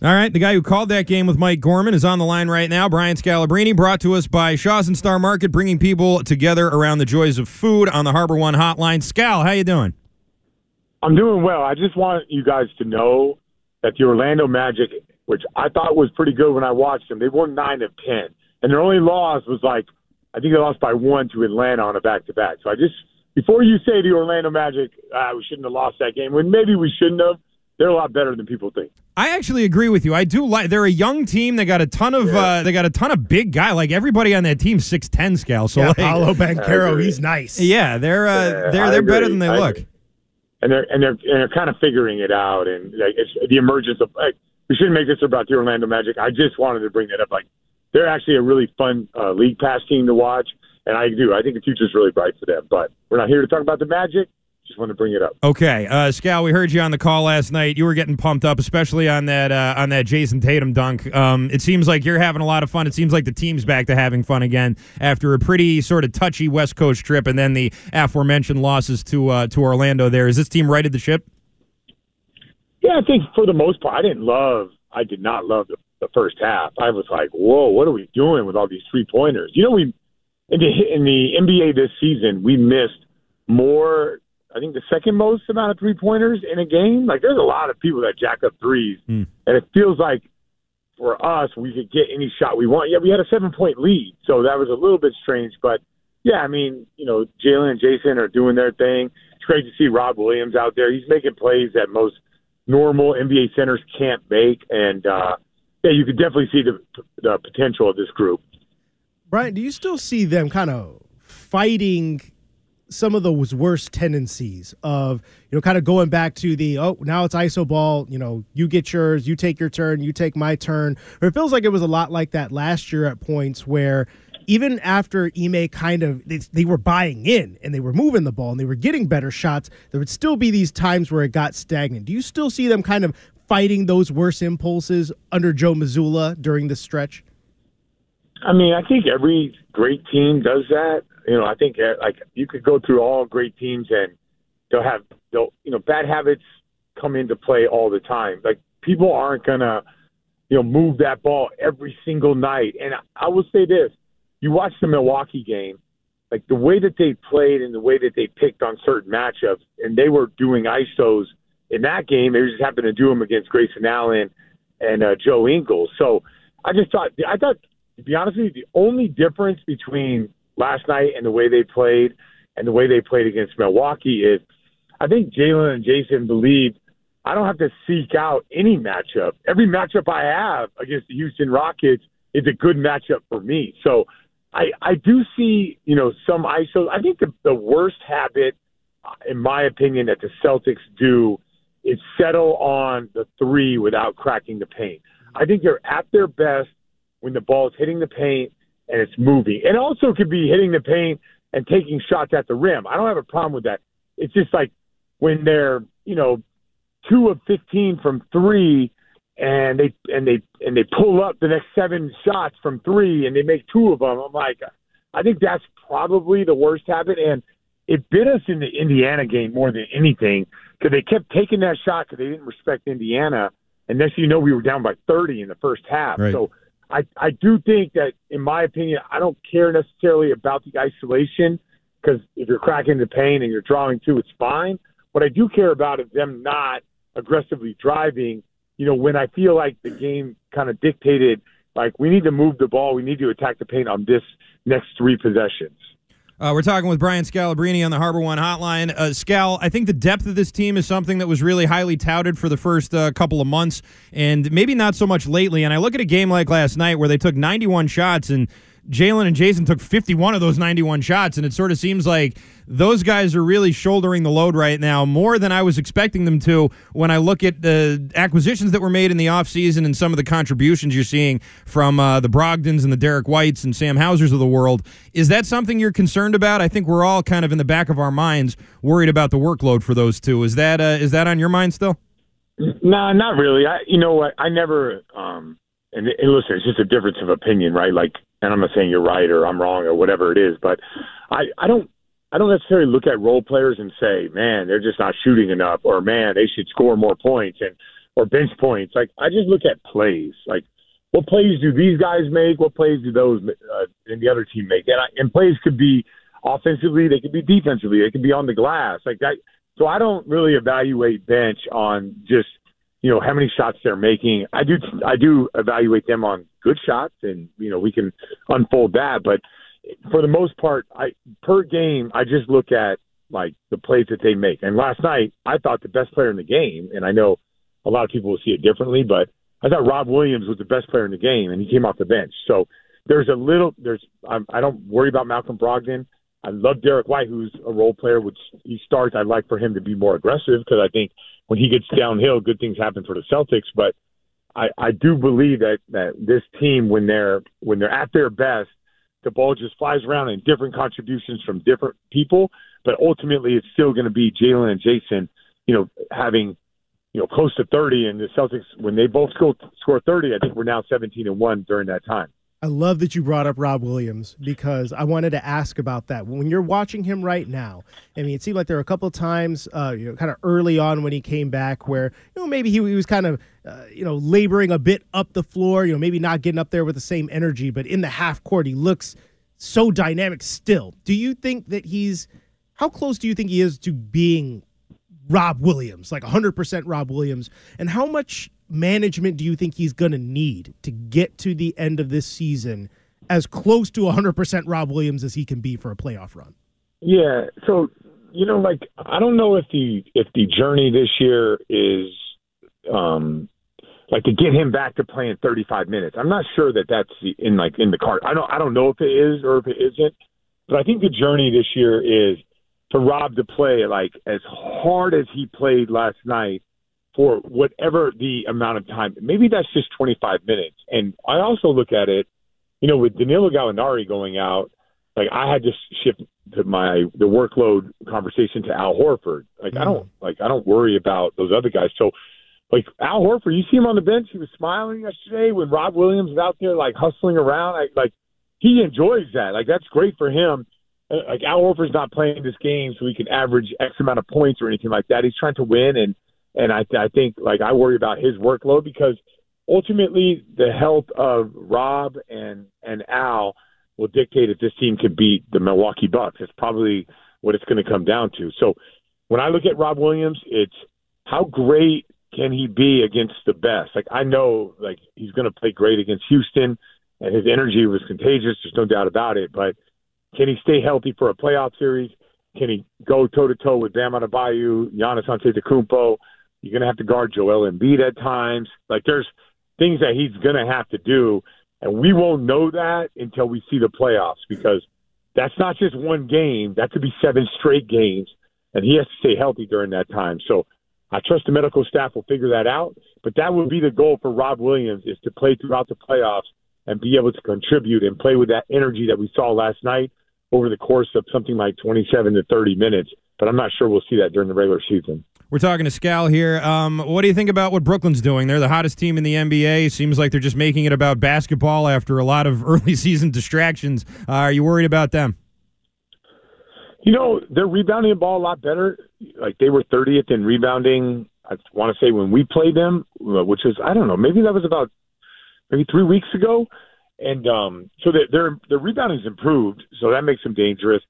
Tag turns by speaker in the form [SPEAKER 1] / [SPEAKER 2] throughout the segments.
[SPEAKER 1] All right, the guy who called that game with Mike Gorman is on the line right now. Brian Scalabrine, brought to us by Shaw's and Star Market, bringing people together around the joys of food on the Harbor One Hotline. Scal, how you doing?
[SPEAKER 2] I'm doing well. I just want you guys to know that the Orlando Magic, which I thought was pretty good when I watched them, they won nine of ten, and their only loss was like I think they lost by one to Atlanta on a back to back. So I just before you say the Orlando Magic, uh, we shouldn't have lost that game, when maybe we shouldn't have. They're a lot better than people think.
[SPEAKER 1] I actually agree with you. I do like. They're a young team. They got a ton of.
[SPEAKER 2] Yeah.
[SPEAKER 1] Uh, they got a ton of big guy. Like everybody on that team, six ten scale. So
[SPEAKER 3] yeah,
[SPEAKER 1] like,
[SPEAKER 3] Paolo
[SPEAKER 2] I Banchero,
[SPEAKER 3] he's nice.
[SPEAKER 1] yeah, they're uh,
[SPEAKER 2] Yeah,
[SPEAKER 1] they're they're better than they
[SPEAKER 2] I
[SPEAKER 1] look.
[SPEAKER 2] agree. and they're and they're and they're kind of figuring it out. And like it's the emergence of like, we shouldn't make this about the Orlando Magic. I just wanted to bring that up. Like they're actually a really fun uh, league pass team to watch, and I do. I think the future's really bright for them. But we're not here to talk about the Magic. Just want to bring it up.
[SPEAKER 1] Okay, uh, Scal, we heard you on the call last night. You were getting pumped up, especially on that uh, on that Jayson Tatum dunk. Um, it seems like you're having a lot of fun. It seems like the team's back to having fun again after a pretty sort of touchy West Coast trip, and then the aforementioned losses to uh, to Orlando. There is this team righted the ship.
[SPEAKER 2] Yeah, I think for the most part, I didn't love. I did not love the, the first half. I was like, "Whoa, what are we doing with all these three pointers?" You know, we in the in the NBA this season, we missed more. I think the second most amount of three pointers in a game. Like, there's a lot of people that jack up threes,
[SPEAKER 1] Hmm.
[SPEAKER 2] and it feels like for us, we could get any shot we want. Yeah, we had a seven point lead, so that was a little bit strange. But yeah, I mean, you know, Jalen and Jason are doing their thing. It's great to see Rob Williams out there. He's making plays that most normal NBA centers can't make, and uh, yeah, you could definitely see the the potential of this group.
[SPEAKER 3] Brian, do you still see them kind of fighting some of those worst tendencies of, you know, kind of going back to the, oh, now it's ISO ball, you know, you get yours, you take your turn, you take my turn. Or it feels like it was a lot like that last year at points where even after Ime kind of, they, they were buying in and they were moving the ball and they were getting better shots, there would still be these times where it got stagnant. Do you still see them kind of fighting those worst impulses under Joe Mazzulla during this stretch?
[SPEAKER 2] I mean, I think every great team does that. You know, I think uh, like you could go through all great teams and they'll have they'll you know bad habits come into play all the time. Like people aren't gonna you know move that ball every single night. And I, will say this: you watch the Milwaukee game, like the way that they played and the way that they picked on certain matchups, and they were doing isos in that game. They just happened to do them against Grayson Allen and uh, Joe Ingles. So I just thought I thought to be honest with you, the only difference between last night and the way they played and the way they played against Milwaukee is I think Jalen and Jason believed I don't have to seek out any matchup. Every matchup I have against the Houston Rockets is a good matchup for me. So I I do see, you know, some ISO. I think the, the worst habit, uh, in my opinion, that the Celtics do is settle on the three without cracking the paint. I think they're at their best when the ball is hitting the paint and it's moving. And also could be hitting the paint and taking shots at the rim. I don't have a problem with that. It's just like when they're, you know, two of 15 from three and they and they and they pull up the next seven shots from three and they make two of them. I'm like, I think that's probably the worst habit, and it bit us in the Indiana game more than anything because they kept taking that shot because they didn't respect Indiana. And next thing you know, we were down by 30 in the first half.
[SPEAKER 1] Right.
[SPEAKER 2] So I I do think that, in my opinion, I don't care necessarily about the isolation because if you're cracking the paint and you're drawing two, it's fine. What I do care about is them not aggressively driving. You know, when I feel like the game kind of dictated, like we need to move the ball, we need to attack the paint on this next three possessions.
[SPEAKER 1] Uh, we're talking with Brian Scalabrine on the Harbor One Hotline. Uh, Scal, I think the depth of this team is something that was really highly touted for the first uh, couple of months, and maybe not so much lately. And I look at a game like last night where they took 91 shots and Jalen and Jason took 51 of those 91 shots, and it sort of seems like those guys are really shouldering the load right now more than I was expecting them to when I look at the acquisitions that were made in the offseason and some of the contributions you're seeing from uh, the Brogdons and the Derek Whites and Sam Hausers of the world. Is that something you're concerned about? I think we're all kind of in the back of our minds worried about the workload for those two. Is that uh, is that on your mind still?
[SPEAKER 2] No, nah, not really. I, you know what? I never. Um, and, and listen, it's just a difference of opinion, right? Like, and I'm not saying you're right or I'm wrong or whatever it is, but I, I don't. I don't necessarily look at role players and say, "Man, they're just not shooting enough," or "Man, they should score more points," and or bench points. Like I just look at plays. Like what plays do these guys make? What plays do those uh, and the other team make? And, I, and plays could be offensively, they could be defensively, they could be on the glass. Like that. So I don't really evaluate bench on just you know how many shots they're making. I do I do evaluate them on good shots, and you know we can unfold that. But for the most part, I per game I just look at like the plays that they make. And last night I thought the best player in the game, and I know a lot of people will see it differently, but I thought Rob Williams was the best player in the game, and he came off the bench. So there's a little there's I'm, I don't worry about Malcolm Brogdon. I love Derek White, who's a role player, which he starts. I'd like for him to be more aggressive because I think when he gets downhill, good things happen for the Celtics. But I, I do believe that that this team, when they're when they're at their best, the ball just flies around in different contributions from different people. But ultimately, it's still going to be Jalen and Jason, you know, having you know close to 30, and the Celtics when they both score score 30, I think we're now 17 and one during that time.
[SPEAKER 3] I love that you brought up Rob Williams because I wanted to ask about that. When you're watching him right now, I mean, it seemed like there were a couple of times, uh, you know, kind of early on when he came back, where you know maybe he, he was kind of, uh, you know, laboring a bit up the floor, you know, maybe not getting up there with the same energy, but in the half court, he looks so dynamic still. Do you think that he's how close do you think he is to being Rob Williams, like 100% Rob Williams? And how much management do you think he's going to need to get to the end of this season as close to 100% Rob Williams as he can be for a playoff run?
[SPEAKER 2] Yeah, so you know like I don't know if the if the journey this year is um like to get him back to playing 35 minutes. I'm not sure that that's in like in the card. I don't I don't know if it is or if it isn't, but I think the journey this year is for Rob to play like as hard as he played last night for whatever the amount of time. Maybe that's just 25 minutes. And I also look at it, you know, with Danilo Gallinari going out, like I had to shift to my the workload conversation to Al Horford. Like mm I don't like I don't worry about those other guys. So like Al Horford, you see him on the bench, he was smiling yesterday when Rob Williams was out there like hustling around. I, like he enjoys that. Like that's great for him. Uh, like Al Horford's not playing this game so he can average X amount of points or anything like that. He's trying to win and and I, I think like I worry about his workload because ultimately the health of Rob and and Al will dictate if this team can beat the Milwaukee Bucks. It's probably what it's going to come down to. So when I look at Rob Williams, it's how great can he be against the best? Like I know like he's going to play great against Houston and his energy was contagious. There's no doubt about it. But can he stay healthy for a playoff series? Can he go toe to toe with Bam Adebayo, Giannis Antetokounmpo? You're going to have to guard Joel Embiid at times. Like there's things that he's going to have to do, and we won't know that until we see the playoffs because that's not just one game. That could be seven straight games, and he has to stay healthy during that time. So I trust the medical staff will figure that out. But that would be the goal for Rob Williams is to play throughout the playoffs and be able to contribute and play with that energy that we saw last night over the course of something like 27 to 30 minutes. But I'm not sure we'll see that during the regular season.
[SPEAKER 1] We're talking to Scal here. Um, what do you think about what Brooklyn's doing? They're the hottest team in the NBA. Seems like they're just making it about basketball after a lot of early season distractions. Uh, are you worried about them?
[SPEAKER 2] You know, they're rebounding the ball a lot better. Like they were 30th in rebounding. I want to say when we played them, uh, which was I don't know, maybe that was about maybe three weeks ago. And um, so their their rebounding's improved, so that makes them dangerous.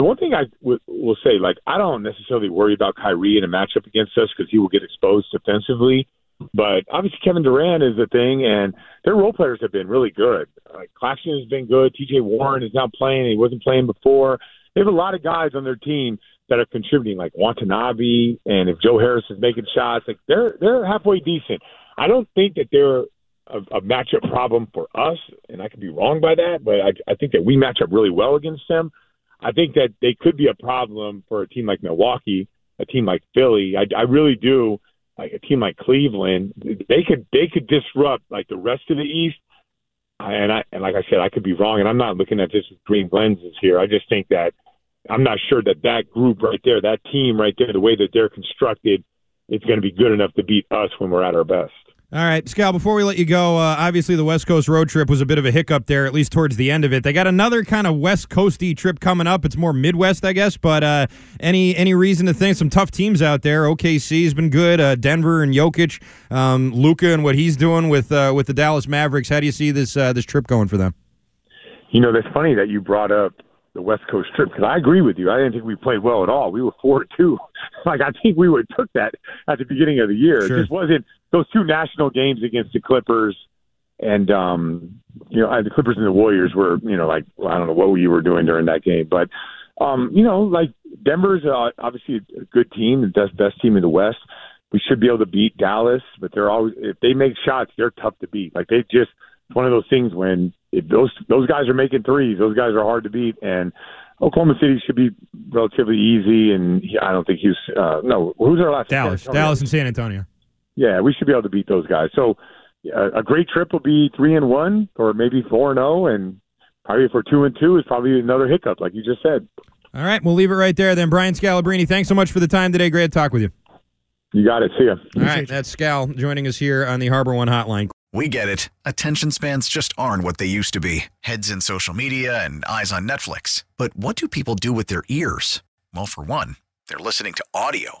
[SPEAKER 2] The one thing I w- will say, like, I don't necessarily worry about Kyrie in a matchup against us because he will get exposed defensively. But obviously, Kevin Durant is the thing, and their role players have been really good. Like Claxton has been good. T.J. Warren is now playing; he wasn't playing before. They have a lot of guys on their team that are contributing, like Watanabe, and if Joe Harris is making shots, like they're they're halfway decent. I don't think that they're a, a matchup problem for us, and I could be wrong by that, but I, I think that we match up really well against them. I think that they could be a problem for a team like Milwaukee, a team like Philly. I, I really do. Like a team like Cleveland, they could they could disrupt like the rest of the East. And I and like I said, I could be wrong, and I'm not looking at this with green lenses here. I just think that I'm not sure that that group right there, that team right there, the way that they're constructed, it's going to be good enough to beat us when we're at our best.
[SPEAKER 1] All right, Scal, before we let you go, uh, obviously the West Coast road trip was a bit of a hiccup there, at least towards the end of it. They got another kind of West Coasty trip coming up. It's more Midwest, I guess, but uh, any any reason to think some tough teams out there? OKC's been good. Uh, Denver and Jokic, um, Luka and what he's doing with uh, with the Dallas Mavericks. How do you see this uh, this trip going for them?
[SPEAKER 2] You know, that's funny that you brought up the West Coast trip because I agree with you. I didn't think we played well at all. We were four two. Like I think we would have took that at the beginning of the year. Sure. It just wasn't those two national games against the Clippers and um you know the Clippers and the Warriors were you know like well, I don't know what you were doing during that game, but um you know like Denver's uh, obviously a good team, the best best team in the West. We should be able to beat Dallas, but they're always if they make shots, they're tough to beat. Like they just it's one of those things when if those those guys are making threes, those guys are hard to beat, and Oklahoma City should be relatively easy. And I don't think he's uh, no. Who's our last?
[SPEAKER 1] Dallas, Dallas, and San Antonio.
[SPEAKER 2] Yeah, we should be able to beat those guys. So uh, a great trip will be three and one, or maybe four and zero, oh, and probably for two and two is probably another hiccup, like you just said.
[SPEAKER 1] All right, we'll leave it right there. Then Brian Scalabrine, thanks so much for the time today. Great to talk with you.
[SPEAKER 2] You got it. See ya.
[SPEAKER 1] All right, that's Scal joining us here on the Harbor One Hotline.
[SPEAKER 4] We get it. Attention spans just aren't what they used to be heads in social media and eyes on Netflix. But what do people do with their ears? Well, for one, they're listening to audio.